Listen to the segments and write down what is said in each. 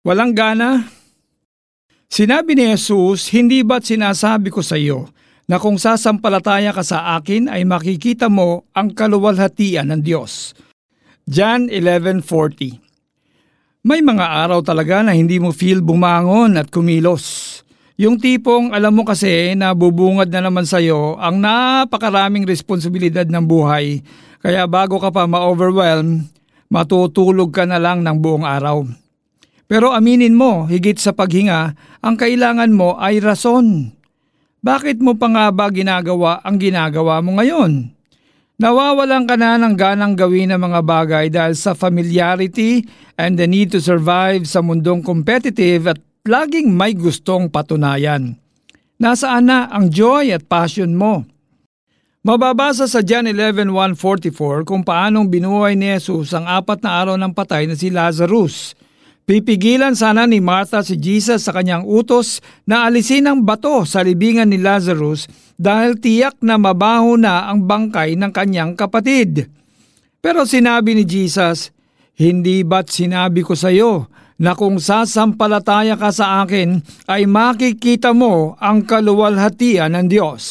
Walang gana? Sinabi ni Jesus, hindi ba't sinasabi ko sa iyo na kung sasampalataya ka sa akin ay makikita mo ang kaluwalhatian ng Diyos. John 11.40 May mga araw talaga na hindi mo feel bumangon at kumilos. Yung tipong alam mo kasi na bubungad na naman sa'yo ang napakaraming responsibilidad ng buhay kaya bago ka pa ma-overwhelm, matutulog ka na lang ng buong araw. Pero aminin mo, higit sa paghinga, ang kailangan mo ay rason. Bakit mo pa nga ba ginagawa ang ginagawa mo ngayon? Nawawalan ka na ng ganang gawin ang mga bagay dahil sa familiarity and the need to survive sa mundong competitive at laging may gustong patunayan. Nasaan na ang joy at passion mo? Mababasa sa John 11.144 kung paanong binuhay ni Jesus ang apat na araw ng patay na si Lazarus. Pipigilan sana ni Martha si Jesus sa kanyang utos na alisin ang bato sa libingan ni Lazarus dahil tiyak na mabaho na ang bangkay ng kanyang kapatid. Pero sinabi ni Jesus, Hindi ba't sinabi ko sa iyo na kung sasampalataya ka sa akin ay makikita mo ang kaluwalhatian ng Diyos.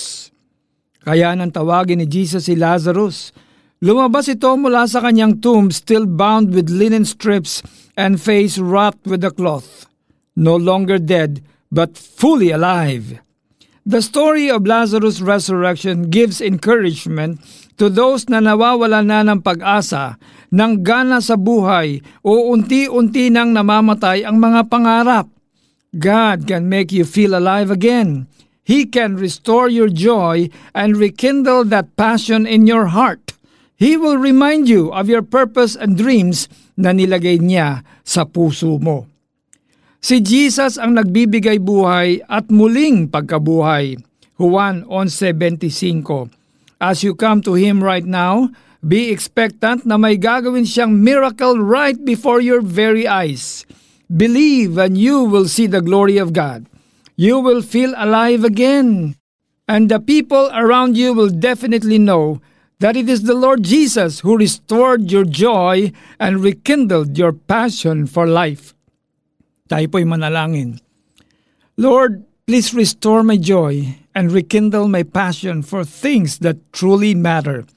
Kaya nang tawagin ni Jesus si Lazarus, lumabas ito mula sa kanyang tomb still bound with linen strips and face wrapped with a cloth, no longer dead but fully alive. The story of Lazarus' resurrection gives encouragement to those na nawawala na ng pag-asa ng gana sa buhay o unti-unti nang namamatay ang mga pangarap. God can make you feel alive again. He can restore your joy and rekindle that passion in your heart. He will remind you of your purpose and dreams na nilagay niya sa puso mo. Si Jesus ang nagbibigay buhay at muling pagkabuhay. Juan 11.25 As you come to Him right now, Be expectant na may gagawin siyang miracle right before your very eyes. Believe and you will see the glory of God. You will feel alive again. And the people around you will definitely know that it is the Lord Jesus who restored your joy and rekindled your passion for life. Tayo po'y manalangin. Lord, please restore my joy and rekindle my passion for things that truly matter.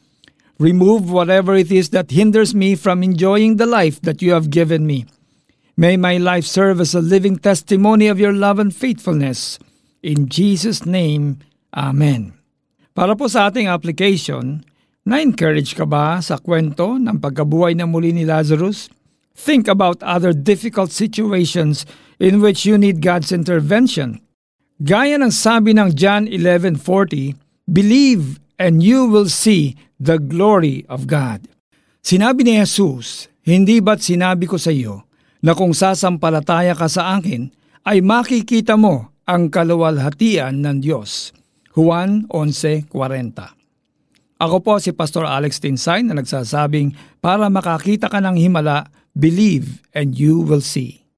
Remove whatever it is that hinders me from enjoying the life that you have given me. May my life serve as a living testimony of your love and faithfulness. In Jesus' name, Amen. Para po sa ating application, na-encourage ka ba sa kwento ng pagkabuhay na muli ni Lazarus? Think about other difficult situations in which you need God's intervention. Gaya ng sabi ng John 11.40, Believe and you will see the glory of God. Sinabi ni Jesus, Hindi ba't sinabi ko sa iyo na kung sasampalataya ka sa akin, ay makikita mo ang kaluwalhatian ng Diyos. Juan 11.40 Ako po si Pastor Alex Tinsay na nagsasabing para makakita ka ng himala, believe and you will see.